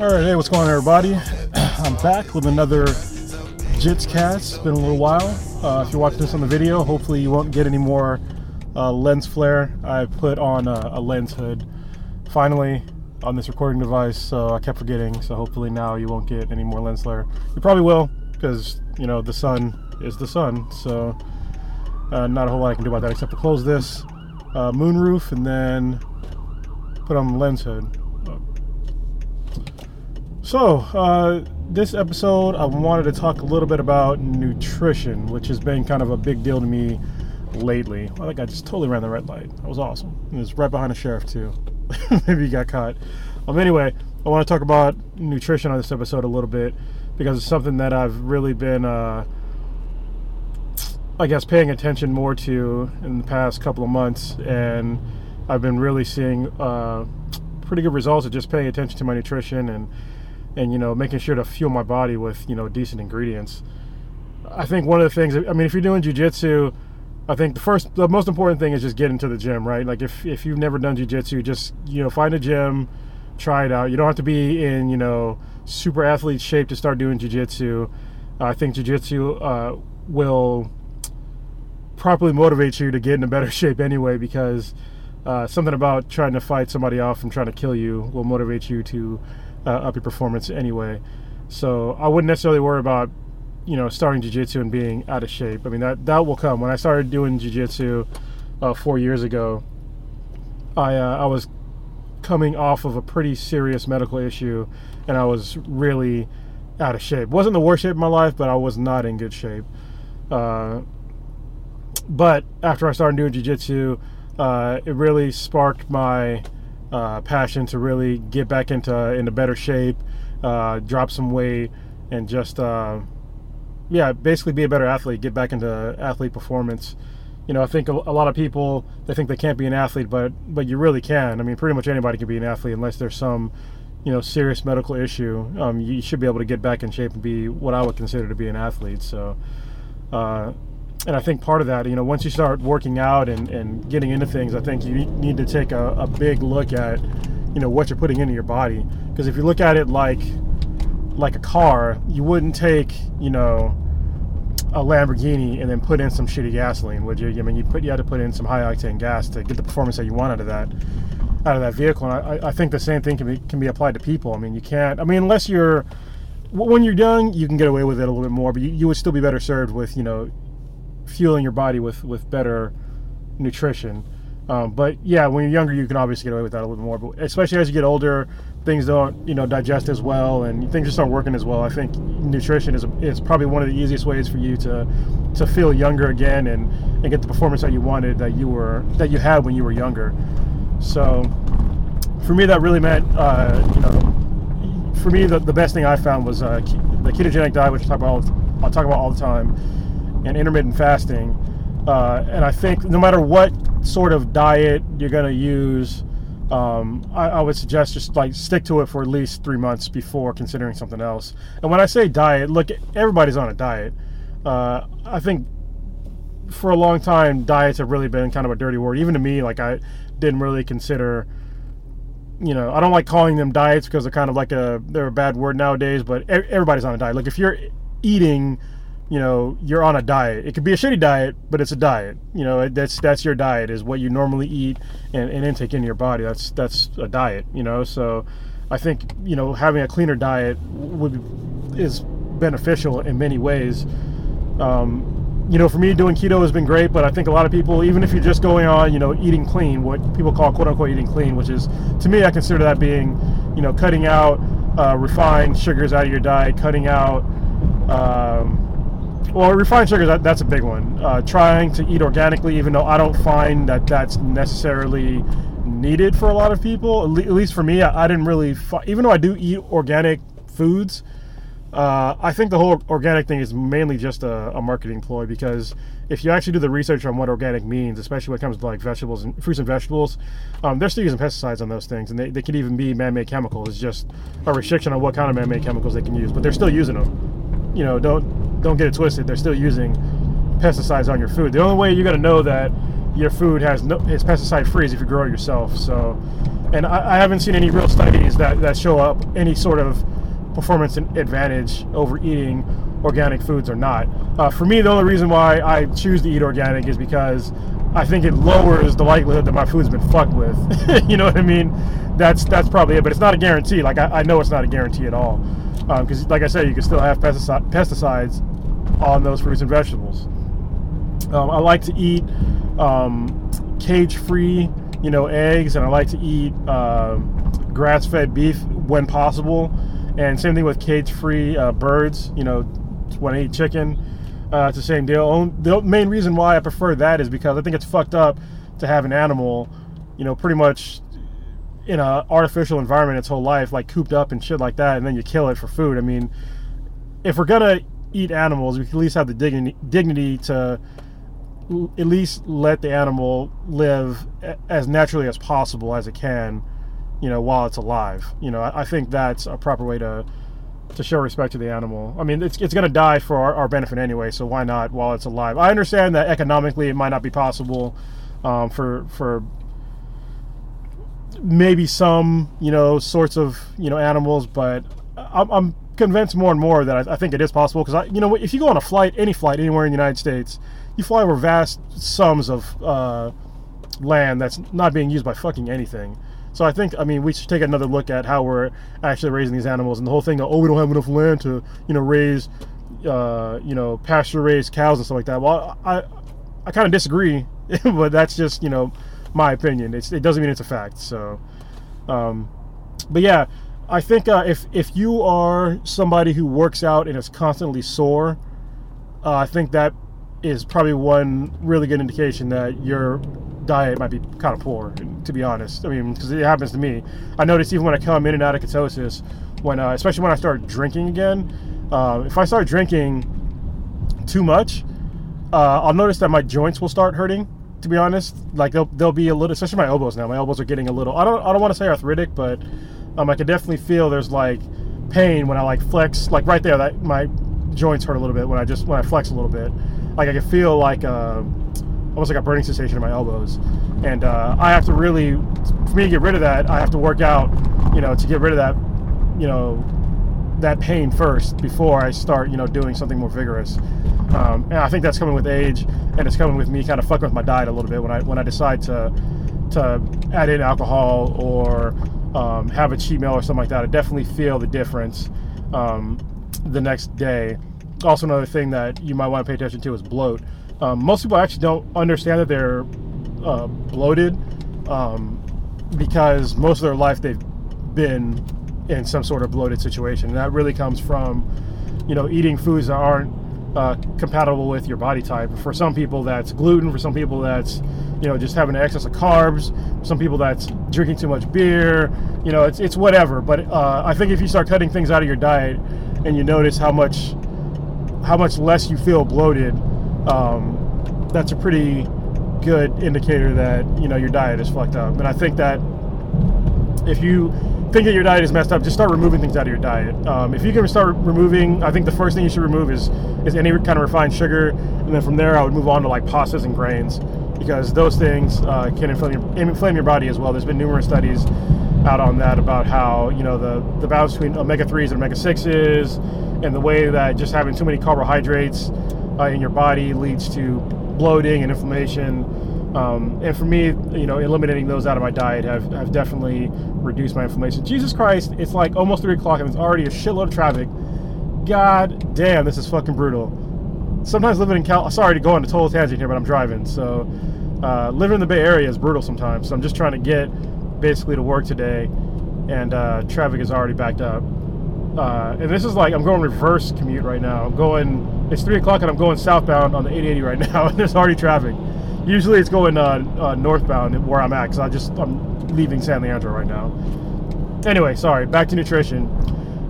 All right, hey, what's going on, everybody? I'm back with another Jits cast. It's been a little while. Uh, if you're watching this on the video, hopefully you won't get any more uh, lens flare. I put on a, a, lens hood finally on this recording device, so I kept forgetting. So hopefully now you won't get any more lens flare. You probably will, because you know the sun is the sun. So uh, not a whole lot I can do about that except to close this uh, moonroof and then put on the lens hood. So, uh, this episode, I wanted to talk a little bit about nutrition, which has been kind of a big deal to me lately. I think I just totally ran the red light. That was awesome. It was right behind the sheriff, too. Maybe he got caught. Um, anyway, I want to talk about nutrition on this episode a little bit because it's something that I've really been, uh, I guess, paying attention more to in the past couple of months. And I've been really seeing uh, pretty good results of just paying attention to my nutrition and and you know making sure to fuel my body with you know decent ingredients. I think one of the things I mean if you're doing jujitsu, I think the first the most important thing is just get into the gym, right? Like if if you've never done jujitsu, just you know find a gym, try it out. You don't have to be in you know super athlete shape to start doing jujitsu. I think jujitsu uh, will properly motivate you to get in a better shape anyway because uh, something about trying to fight somebody off and trying to kill you will motivate you to uh, up your performance anyway. So I wouldn't necessarily worry about you know starting jiu-jitsu and being out of shape. I mean that that will come. When I started doing jiu-jitsu uh, four years ago, I uh, I was coming off of a pretty serious medical issue, and I was really out of shape. wasn't the worst shape of my life, but I was not in good shape. Uh, but after I started doing jiu-jitsu, uh, it really sparked my uh, passion to really get back into into better shape, uh, drop some weight, and just uh, yeah, basically be a better athlete. Get back into athlete performance. You know, I think a, lot of people they think they can't be an athlete, but but you really can. I mean, pretty much anybody can be an athlete unless there's some you know serious medical issue. Um, you should be able to get back in shape and be what I would consider to be an athlete. So. And I think part of that, you know, once you start working out and, and getting into things, I think you need to take a, a big look at, you know, what you're putting into your body. Because if you look at it like like a car, you wouldn't take, you know, a Lamborghini and then put in some shitty gasoline, would you? I mean, you put you had to put in some high octane gas to get the performance that you want out of that out of that vehicle. And I, I think the same thing can be can be applied to people. I mean, you can't. I mean, unless you're when you're young, you can get away with it a little bit more, but you, you would still be better served with you know fueling your body with with better nutrition. Um, but yeah, when you're younger, you can obviously get away with that a little bit more. But especially as you get older, things don't you know digest as well, and things just aren't working as well. I think nutrition is is probably one of the easiest ways for you to to feel younger again and and get the performance that you wanted that you were that you had when you were younger. So for me, that really meant uh, you know for me the, the best thing I found was uh, the ketogenic diet, which I talk about I'll talk about all the time and intermittent fasting. Uh, and I think no matter what sort of diet you're going to use, um, I, I, would suggest just like stick to it for at least three months before considering something else. And when I say diet, look, everybody's on a diet. Uh, I think for a long time, diets have really been kind of a dirty word. Even to me, like I didn't really consider. You know, I don't like calling them diets because they're kind of like a they're a bad word nowadays. But everybody's on a diet. Like if you're eating you know you're on a diet. It could be a shitty diet but it's a diet. You know that's that's your diet is what you normally eat and, and intake in your body. That's that's a diet you know? So i think you know having a cleaner diet would is beneficial in many ways. Um, you know, for me, doing keto has been great, but I think a lot of people, even if you're just going on, you know, eating clean, what people call quote unquote eating clean, which is, to me, I consider that being, you know, cutting out uh, refined sugars out of your diet, cutting out, um, well, refined sugars, that, that's a big one. Uh, trying to eat organically, even though I don't find that that's necessarily needed for a lot of people, at, le- at least for me, I, I didn't really, fi- even though I do eat organic foods, uh, I think the whole organic thing is mainly just a, a, marketing ploy because if you actually do the research on what organic means, especially when it comes to like vegetables and fruits and vegetables, um, they're still using pesticides on those things, and they, they could even be man-made chemicals. It's just a restriction on what kind of man-made chemicals they can use, but they're still using them. You know, don't don't get it twisted. They're still using pesticides on your food. The only way you're to know that your food has no, it's pesticide free is if you grow it yourself. So and I, I haven't seen any real studies that, that show up any sort of performance advantage over eating organic foods or not. Uh, for me, the only reason why I choose to eat organic is because I think it lowers the likelihood that my food's been fucked with. you know what I mean? That's that's probably it, but it's not a guarantee. Like I, I know it's not a guarantee at all, because um, like I said, you can still have pesticide, pesticides on those fruits and vegetables. Um, I like to eat um, cage-free, you know, eggs, and I like to eat uh, grass-fed beef when possible. And same thing with cage-free uh, birds. You know, when I eat chicken, uh, it's the same deal. The main reason why I prefer that is because I think it's fucked up to have an animal, you know, pretty much in an artificial environment its whole life, like cooped up and shit like that, and then you kill it for food. I mean, if we're gonna eat animals, we can at least have the dignity, dignity to at least let the animal live as naturally as possible as it can, you know, while it's alive. You know, I, I think that's a proper way to to show respect to the animal. I mean, it's, it's going to die for our, our, benefit anyway, so why not while it's alive? I understand that economically it might not be possible um, for for maybe some you know sorts of you know animals, but I'm, I'm convinced more and more that I, I think it is possible because I you know if you go on a flight, any flight anywhere in the United States, you fly over vast sums of uh, land that's not being used by fucking anything. So I think, I mean, we should take another look at how we're actually raising these animals and the whole thing that, oh, we don't have enough land to, you know, raise, uh, you know, pasture raised cows and stuff like that. Well, I, I kind of disagree, but that's just, you know, my opinion. It's, it doesn't mean it's a fact. So, um, but yeah, I think uh, if, if you are somebody who works out and is constantly sore, uh, I think that is probably one really good indication that your diet might be kind of poor, to be honest. I mean, because it happens to me. I notice even when I come in and out of ketosis, when uh, especially when I start drinking again, uh, if I start drinking too much, uh, I'll notice that my joints will start hurting. To be honest, like they'll they'll be a little, especially my elbows now. My elbows are getting a little. I don't I don't want to say arthritic, but um, I can definitely feel there's like pain when I like flex, like right there. That my joints hurt a little bit when I just when I flex a little bit like I can feel like uh, almost like a burning sensation in my elbows, and uh, I have to really, for me to get rid of that, I have to work out, you know, to get rid of that, you know, that pain first before I start, you know, doing something more vigorous. Um, and I think that's coming with age, and it's coming with me kind of fucking with my diet a little bit when I when I decide to to add in alcohol or um, have a cheat meal or something like that. I definitely feel the difference um, the next day also another thing that you might want to pay attention to is bloat. Um, most people actually don't understand that they're uh, bloated um, because most of their life they've been in some sort of bloated situation, and that really comes from you know eating foods that aren't uh, compatible with your body type. For some people, that's gluten. For some people, that's you know just having excess of carbs. Some people, that's drinking too much beer. You know, it's it's whatever. But uh, I think if you start cutting things out of your diet and you notice how much how much less you feel bloated, um, that's a pretty good indicator that you know your diet is fucked up. And I think that if you think that your diet is messed up, just start removing things out of your diet. Um, if you can start removing, I think the first thing you should remove is is any kind of refined sugar, and then from there I would move on to like pastas and grains because those things uh, can inflame your, inflame your body as well. There's been numerous studies out on that about how you know the the balance between omega threes and omega sixes and the way that just having too many carbohydrates uh, in your body leads to bloating and inflammation. Um, and for me, you know, eliminating those out of my diet have, have definitely reduced my inflammation. Jesus Christ, it's like almost three o'clock and it's already a shitload of traffic. God damn, this is fucking brutal. Sometimes living in Cal, sorry to go on a total tangent here, but I'm driving. So uh, living in the Bay Area is brutal sometimes. So I'm just trying to get basically to work today, and uh, traffic is already backed up. Uh, and this is like I'm going reverse commute right now. I'm going. It's three o'clock and I'm going southbound on the 880 right now, and there's already traffic. Usually it's going uh, uh, northbound where I'm at because I just I'm leaving San Leandro right now. Anyway, sorry. Back to nutrition.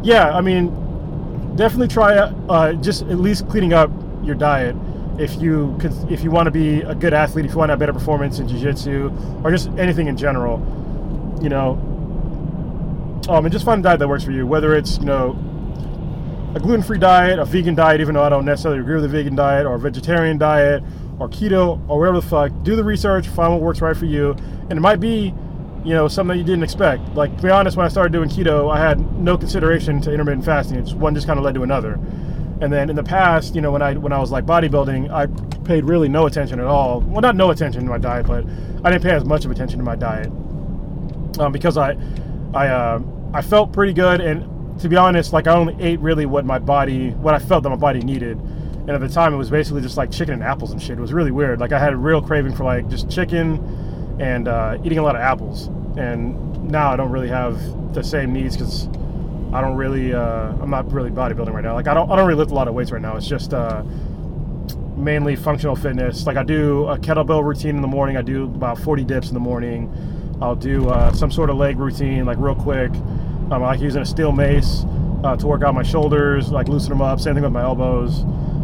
Yeah, I mean, definitely try uh, just at least cleaning up your diet if you if you want to be a good athlete, if you want to have better performance in jiu-jitsu or just anything in general. You know, um, and just find a diet that works for you. Whether it's you know a gluten-free diet, a vegan diet, even though I don't necessarily agree with a vegan diet, or a vegetarian diet, or keto, or whatever the fuck. Do the research, find what works right for you, and it might be you know, something that you didn't expect. Like to be honest, when I started doing keto, I had no consideration to intermittent fasting. It's one just kind of led to another. And then in the past, you know, when I when I was like bodybuilding, I paid really no attention at all. Well, not no attention to my diet, but I didn't pay as much of attention to my diet um, because I I uh, I felt pretty good, and to be honest, like I only ate really what my body what I felt that my body needed. And at the time, it was basically just like chicken and apples and shit. It was really weird. Like I had a real craving for like just chicken and uh, eating a lot of apples. And now I don't really have the same needs because I don't really, uh, I'm not really bodybuilding right now. Like I don't, I don't really lift a lot of weights right now. It's just uh, mainly functional fitness. Like I do a kettlebell routine in the morning. I do about 40 dips in the morning. I'll do uh, some sort of leg routine, like real quick. Um, I like using a steel mace uh, to work out my shoulders, like loosen them up. Same thing with my elbows.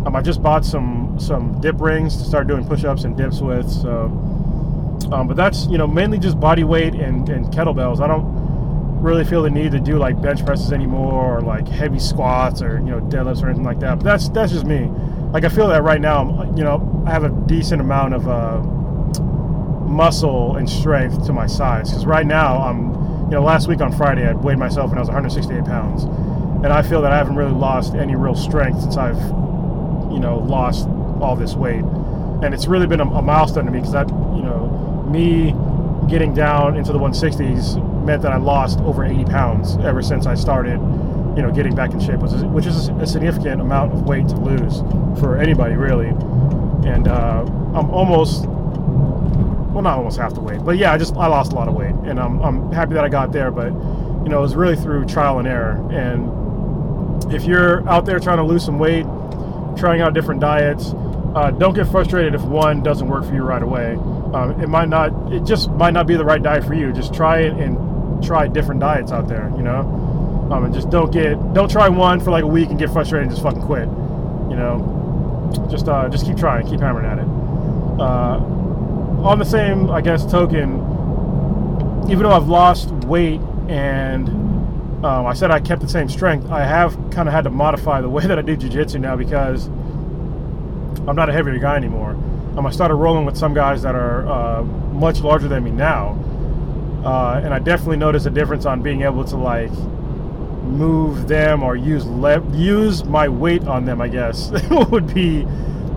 Um, I just bought some some dip rings to start doing push-ups and dips with. So, um, but that's you know mainly just body weight and, and kettlebells. I don't really feel the need to do like bench presses anymore or like heavy squats or you know deadlifts or anything like that. But that's that's just me. Like I feel that right now. I'm, you know, I have a decent amount of uh, muscle and strength to my size because right now I'm. You know, last week on Friday I weighed myself and I was 168 pounds, and I feel that I haven't really lost any real strength since I've, you know, lost all this weight, and it's really been a, a milestone to me because that, you know, me getting down into the 160s meant that I lost over 80 pounds ever since I started, you know, getting back in shape, which is, which is a significant amount of weight to lose for anybody really. And uh, I'm almost, well, not almost half the weight, but yeah, I just I lost a lot of weight, and I'm I'm happy that I got there. But you know, it was really through trial and error. And if you're out there trying to lose some weight, trying out different diets, uh, don't get frustrated if one doesn't work for you right away. Um, it might not, it just might not be the right diet for you. Just try it and try different diets out there, you know? Um, and just don't get, don't try one for like a week and get frustrated and just fucking quit, you know? Just, uh, just keep trying, keep hammering at it. Uh, on the same, I guess, token, even though I've lost weight and um, I said I kept the same strength, I have kind of had to modify the way that I do jiu-jitsu now because I'm not a heavier guy anymore. Um, I started rolling with some guys that are uh, much larger than me now, uh, and I definitely noticed a difference on being able to like move them or use le- use my weight on them. I guess would be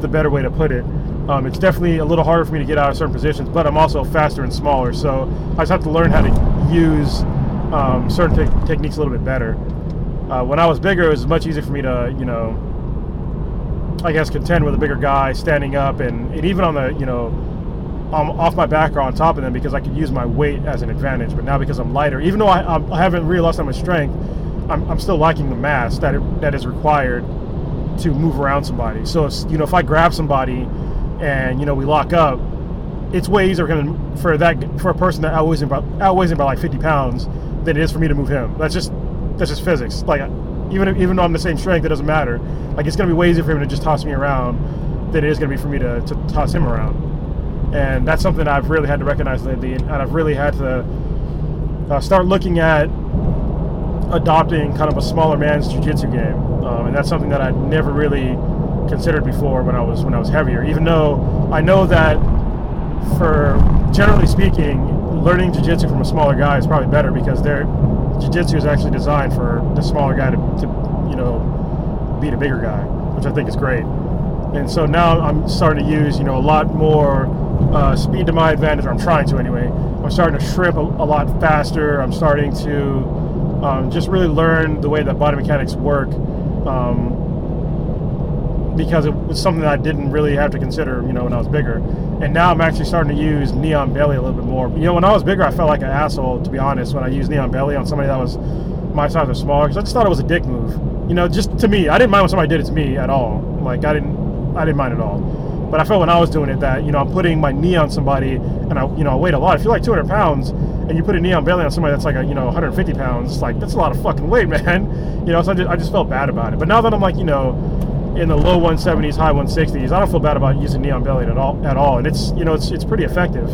the better way to put it. Um, it's definitely a little harder for me to get out of certain positions, but I'm also faster and smaller, so I just have to learn how to use um, certain te- techniques a little bit better. Uh, when I was bigger, it was much easier for me to, you know, I guess contend with a bigger guy standing up and, and even on the you know um, off my back or on top of them because I could use my weight as an advantage. But now because I'm lighter, even though I, I haven't really lost much strength, I'm, I'm still lacking the mass that it, that is required to move around somebody. So you know if I grab somebody and you know we lock up, it's way easier for that for a person that outweighs him by outweighs him by like 50 pounds than it is for me to move him. That's just that's just physics. Like even if, even though I'm the same strength, it doesn't matter. Like it's gonna be way easier for him to just toss me around than it is gonna be for me to, to toss him around. And that's something I've really had to recognize lately, and I've really had to uh, start looking at adopting kind of a smaller man's jiu-jitsu game, um, and that's something that I never really considered before when I was when I was heavier. Even though I know that for generally speaking, learning jiu-jitsu from a smaller guy is probably better because they're jiu-jitsu is actually designed for the smaller guy to, to, you know, beat a bigger guy, which I think is great. And so now I'm starting to use, you know, a lot more uh, speed to my advantage, or I'm trying to anyway. I'm starting to shrimp a, a lot faster. I'm starting to um, just really learn the way that body mechanics work. Um, because it was something that I didn't really have to consider, you know, when I was bigger. And now I'm actually starting to use knee on belly a little bit more. You know, when I was bigger, I felt like an asshole, to be honest, when I used knee on belly on somebody that was my size or smaller, because I just thought it was a dick move. You know, just to me, I didn't mind when somebody did it to me at all. Like I didn't, I didn't mind at all. But I felt when I was doing it that you know I'm putting my knee on somebody, and I you know I weighed a lot. If you're like 200 pounds and you put a knee on belly on somebody that's like a you know 150 pounds, it's like that's a lot of fucking weight, man. You know, so I just, I just felt bad about it. But now that I'm like you know in the low 170s, high 160s. I don't feel bad about using knee on belly at all. At all, and it's you know it's it's pretty effective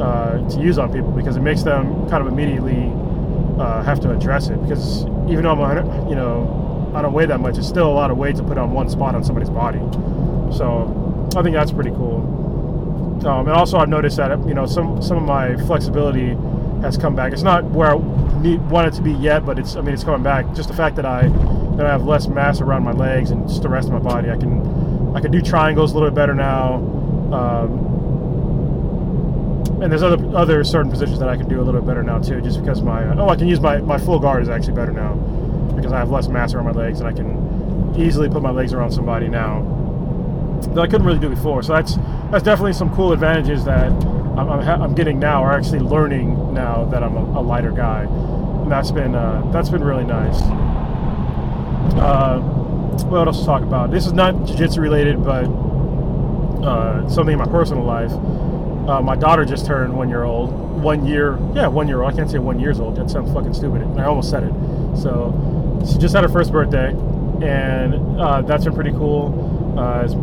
uh, to use on people because it makes them kind of immediately uh, have to address it. Because even though I'm you know I don't weigh that much, it's still a lot of weight to put on one spot on somebody's body. So I think that's pretty cool. Um, and also I've noticed that you know some some of my flexibility has come back. It's not where I need, want it to be yet, but it's I mean it's coming back. Just the fact that I that I have less mass around my legs and just the rest of my body, I can I can do triangles a little bit better now. Um, and there's other other certain positions that I can do a little bit better now too, just because my uh, oh I can use my my full guard is actually better now because I have less mass around my legs and I can easily put my legs around somebody now that I couldn't really do before. So that's that's definitely some cool advantages that I'm, I'm, I'm getting now, or actually learning now that I'm a, a lighter guy, and that's been uh, that's been really nice. Uh, what else to talk about? This is not jiu-jitsu related, but uh, something in my personal life. Uh, my daughter just turned one year old. One year, yeah, one year old. I can't say one years old. That sounds fucking stupid. I almost said it. So she just had her first birthday, and uh, that's been pretty cool. Uh, as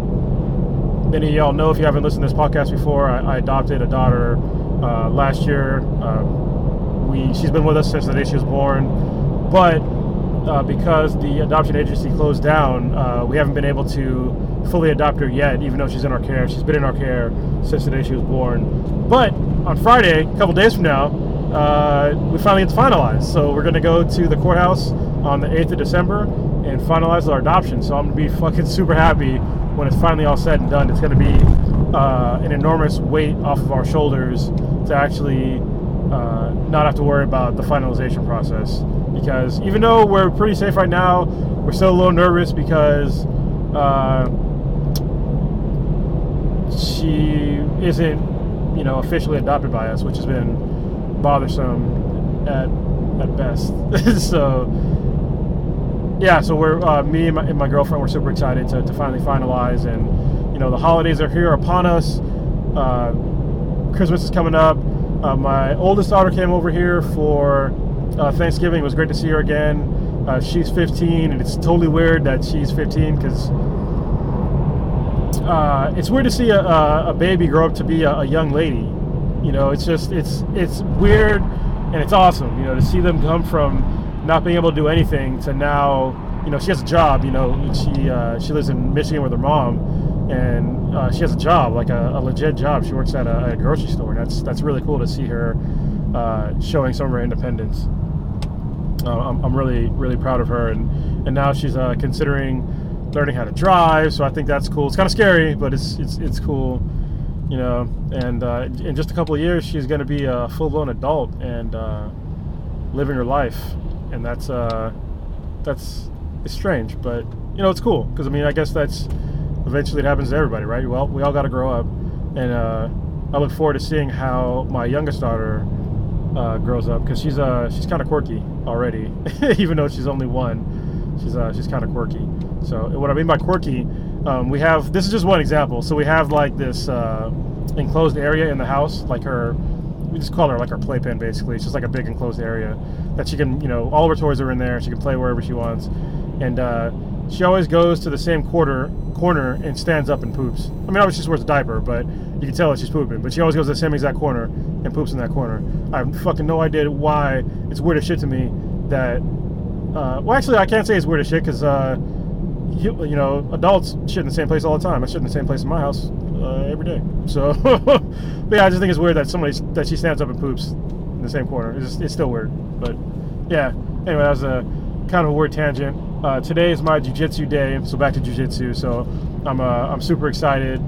many of y'all know, if you haven't listened to this podcast before, I, I adopted a daughter uh, last year. Uh, we she's been with us since the day she was born, but uh, because the adoption agency closed down, uh, we haven't been able to fully adopt her yet, even though she's in our care. She's been in our care since the day she was born. But on Friday, a couple days from now, uh, we finally get to finalize. So we're going to go to the courthouse on the 8th of December and finalize our adoption. So I'm going to be fucking super happy when it's finally all said and done. It's going to be uh, an enormous weight off of our shoulders to actually uh, not have to worry about the finalization process. Because even though we're pretty safe right now, we're still a little nervous because uh, she isn't, you know, officially adopted by us, which has been bothersome at at best. so yeah, so we're uh, me and my, and my, girlfriend. We're super excited to, to finally finalize, and you know the holidays are here upon us. Uh, Christmas is coming up. Uh, my oldest daughter came over here for uh, Thanksgiving. It was great to see her again. Uh, she's 15, and it's totally weird that she's 15 because uh, it's weird to see a, a, baby grow up to be a, a, young lady. You know, it's just it's it's weird and it's awesome. You know, to see them come from not being able to do anything to now. You know, she has a job. You know, she uh, she lives in Michigan with her mom, and uh, she has a job, like a, a legit job. She works at a, a, grocery store. And that's that's really cool to see her uh, showing some of her independence. Uh, I'm, I'm really really proud of her, and and now she's uh, considering learning how to drive. So I think that's cool. It's kind of scary, but it's it's it's cool, you know. And uh, in just a couple of years, she's going to be a full-blown adult and uh, living her life, and that's uh, that's it's strange, but you know it's cool because I mean I guess that's eventually it happens to everybody, right? Well, we all got to grow up, and uh, I look forward to seeing how my youngest daughter. Uh, grows up because she's uh she's kind of quirky already, even though she's only one. She's uh she's kind of quirky. So what I mean by quirky, um, we have this is just one example. So we have like this uh, enclosed area in the house, like her. We just call her like our playpen, basically. It's just like a big enclosed area that she can, you know, all of her toys are in there. She can play wherever she wants, and uh, she always goes to the same quarter corner and stands up and poops. I mean, obviously she wears a diaper, but you can tell that she's pooping. But she always goes to the same exact corner and poops in that corner. I have fucking no idea why. It's weird as shit to me that. Uh, well, actually, I can't say it's weird as shit because. Uh, you, you know, adults shit in the same place all the time. I shit in the same place in my house uh, every day. So, but yeah, I just think it's weird that somebody that she stands up and poops in the same corner. It's, it's still weird. But yeah, anyway, that was a kind of a weird tangent. Uh, today is my jujitsu day, so back to jujitsu. So I'm uh, I'm super excited.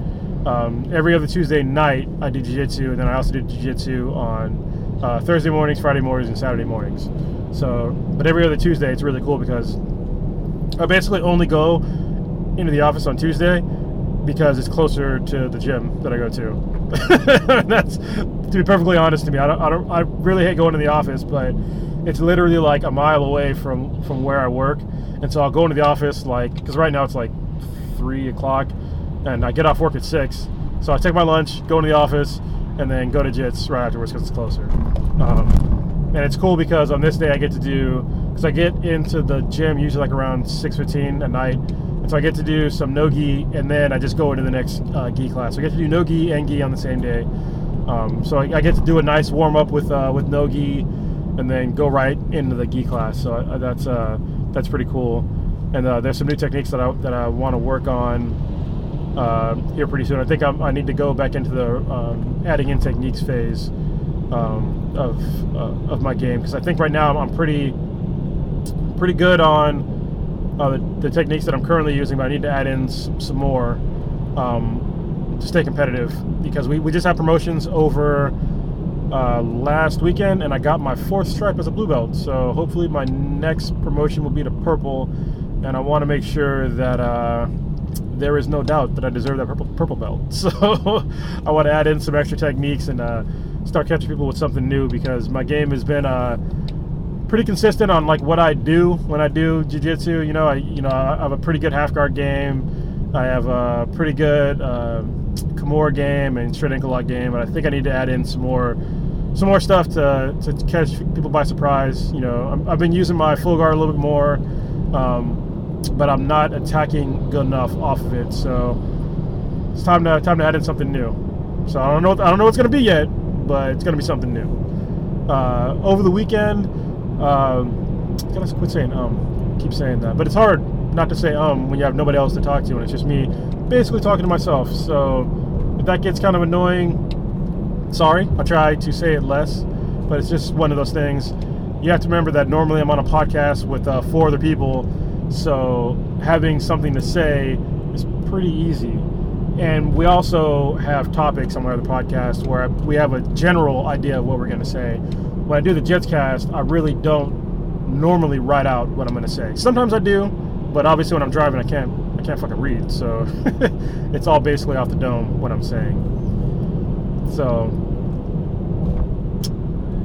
Um, every other Tuesday night I do jiu-jitsu, and then I also do jiu-jitsu on uh, Thursday mornings, Friday mornings, and Saturday mornings. So, but every other Tuesday it's really cool because I basically only go into the office on Tuesday because it's closer to the gym that I go to. That's to be perfectly honest to me. I don't, I don't. I really hate going to the office, but it's literally like a mile away from from where I work, and so I'll go into the office like because right now it's like three o'clock, and I get off work at six. So I take my lunch, go into the office, and then go to Jits right afterwards because it's closer. Um, and it's cool because on this day I get to do because I get into the gym usually like around 6:15 at night, and so I get to do some no gi, and then I just go into the next uh, gi class. So I get to do no gi and gi on the same day. Um, so I, I, get to do a nice warm up with uh, with no gi, and then go right into the gi class. So I, that's uh, that's pretty cool. And uh, there's some new techniques that I that I want to work on uh, here pretty soon. I think I'm, i need to go back into the um, adding in techniques phase um, of uh, of my game because I think right now I'm pretty pretty good on uh, the, the, techniques that I'm currently using, but I need to add in some, some more um, to stay competitive because we, we just have promotions over uh, last weekend and I got my fourth stripe as a blue belt. So hopefully my next promotion will be to purple, and I want to make sure that uh, there is no doubt that I deserve that purple purple belt. So I want to add in some extra techniques and uh, start catching people with something new because my game has been uh, pretty consistent on like what I do when I do jiu-jitsu. You know, I you know I have a pretty good half guard game. I have a pretty good uh, game and straight ankle lock game, but I think I need to add in some more some more stuff to, to catch people by surprise. You know, i have been using my full guard a little bit more, um, but I'm not attacking good enough off of it. So it's time to time to add in something new. So I don't know I don't know what's gonna be yet, but it's gonna be something new. Uh, over the weekend, um, gotta quit saying um. Keep saying that, but it's hard not to say um when you have nobody else to talk to, and it's just me basically talking to myself. So if that gets kind of annoying, sorry. I try to say it less, but it's just one of those things. You have to remember that normally I'm on a podcast with uh, four other people, so having something to say is pretty easy. And we also have topics on my other podcast where we have a general idea of what we're going to say when I do the Jits cast, I really don't normally write out what I'm going to say. Sometimes I do, but obviously when I'm driving, I can't I can't fucking read. So it's all basically off the dome what I'm saying. So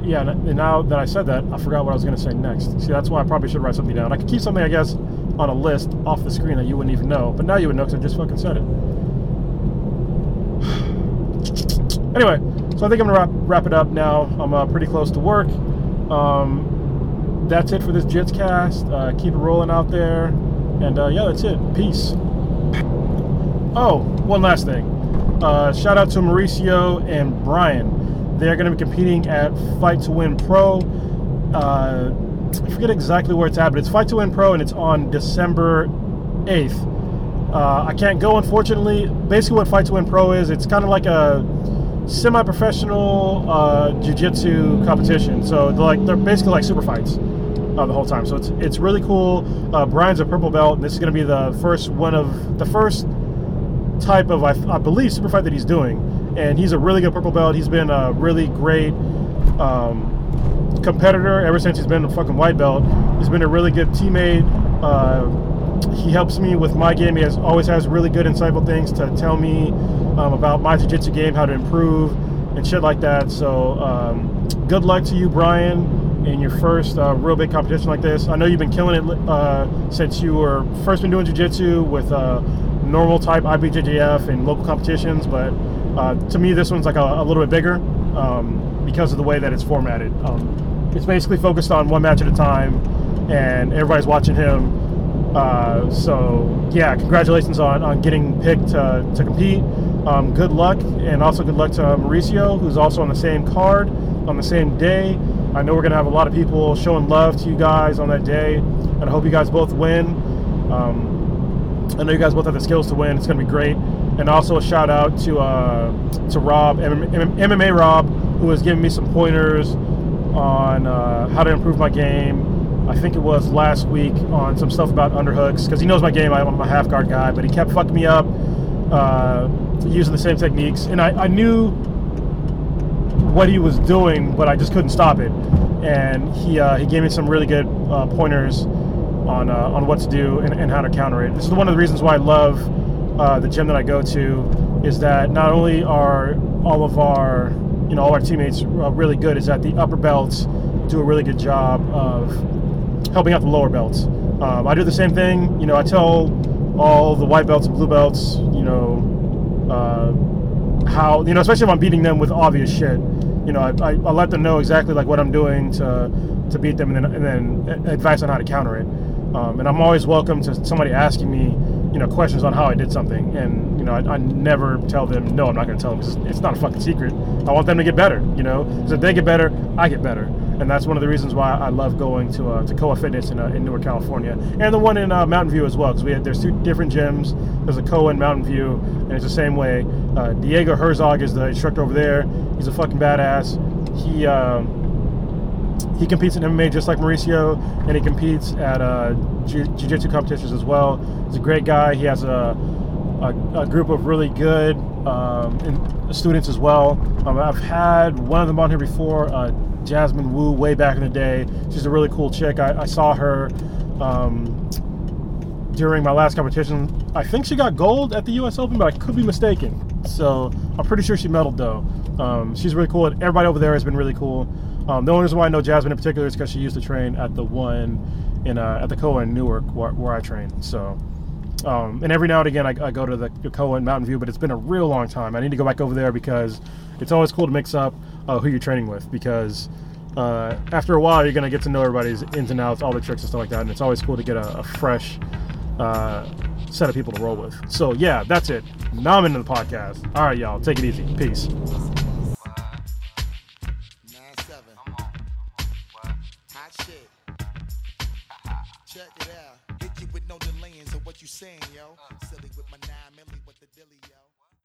yeah, and now that I said that, I forgot what I was going to say next. See, that's why I probably should write something down. I could keep something, I guess, on a list off the screen that you wouldn't even know, but now you would know because I just fucking said it. anyway, so I think I'm gonna wrap, wrap it up now. I'm uh, pretty close to work. Um, that's it for this Jitscast. Uh, keep it rolling out there, and uh, yeah, that's it. Peace. Oh, one last thing. Uh, shout out to Mauricio and Brian. They're going to be competing at Fight to Win Pro. Uh, I forget exactly where it's at, but it's Fight to Win Pro, and it's on December 8th. Uh, I can't go, unfortunately. Basically, what Fight to Win Pro is, it's kind of like a semi-professional uh, jiu-jitsu competition. So they're like they're basically like super fights uh, the whole time. So it's it's really cool. Uh, Brian's a purple belt, and this is going to be the first one of the first type of I, I, believe super fight that he's doing. And he's a really good purple belt. He's been a really great um, competitor ever since he's been a fucking white belt. He's been a really good teammate. Uh, he helps me with my game. He has always has really good, insightful things to tell me um, about my jiu-jitsu game, how to improve, and shit like that. So, um, good luck to you, Brian, in your first uh, real big competition like this. I know you've been killing it uh, since you were first been doing jiu-jitsu with uh, normal type IBJJF and local competitions, but uh, to me, this one's like a, a little bit bigger um, because of the way that it's formatted. Um, it's basically focused on one match at a time, and everybody's watching him uh, so yeah, congratulations on, on getting picked to, to compete. Um, good luck, and also good luck to Mauricio, who's also on the same card on the same day. I know we're gonna have a lot of people showing love to you guys on that day, and I hope you guys both win. Um, I know you guys both have the skills to win. It's gonna be great. And also a shout out to uh, to Rob, MMA Rob, who has given me some pointers on uh, how to improve my game I think it was last week on some stuff about underhooks because he knows my game. I'm a half guard guy, but he kept fucking me up uh, using the same techniques, and I, I, knew what he was doing, but I just couldn't stop it. And he uh, he gave me some really good uh, pointers on uh, on what to do and, and, how to counter it. This is one of the reasons why I love uh, the gym that I go to. Is that not only are all of our you know all our teammates uh, really good, is that the upper belts do a really good job of helping out the lower belts. Um, I do the same thing. You know, I tell all the white belts and blue belts, you know, uh, how you know, especially if I'm beating them with obvious shit. You know, I, I, I, let them know exactly like what I'm doing to to beat them, and then and then advice on how to counter it. Um, and I'm always welcome to somebody asking me, you know, questions on how I did something. And you know, I, I never tell them no. I'm not going to tell them because it's not a fucking secret. I want them to get better. You know, because if they get better, I get better and that's one of the reasons why I love going to uh, to Koa Fitness in, uh, in Newark, California, and the one in uh, Mountain View as well. Because we had, there's two different gyms. There's a Koa in Mountain View, and it's the same way. Uh, Diego Herzog is the instructor over there. He's a fucking badass. he uh, he competes in MMA just like Mauricio, and he competes at uh, jiu- jiu-jitsu competitions as well. He's a great guy. He has a a, a group of really good um, students as well. Um, I've had one of them on here before, uh, Jasmine Wu, way back in the day. She's a really cool chick. I, I saw her um, during my last competition. I think she got gold at the U.S. Open, but I could be mistaken. So I'm pretty sure she medaled though. Um, she's really cool. Everybody over there has been really cool. Um, the only reason why I know Jasmine in particular is because she used to train at the one in uh, at the Koa in Newark where, where I train. So. Um, and every now and again, I, I go to the Koa in Mountain View, but it's been a real long time. I need to go back over there because it's always cool to mix up uh, who you're training with because uh, after a while, you're going to get to know everybody's ins and outs, all the tricks and stuff like that. And it's always cool to get a, a fresh uh, set of people to roll with. So, yeah, that's it. Now I'm into the podcast. All right, y'all. Take it easy. Peace. Dilly, yo? Uh.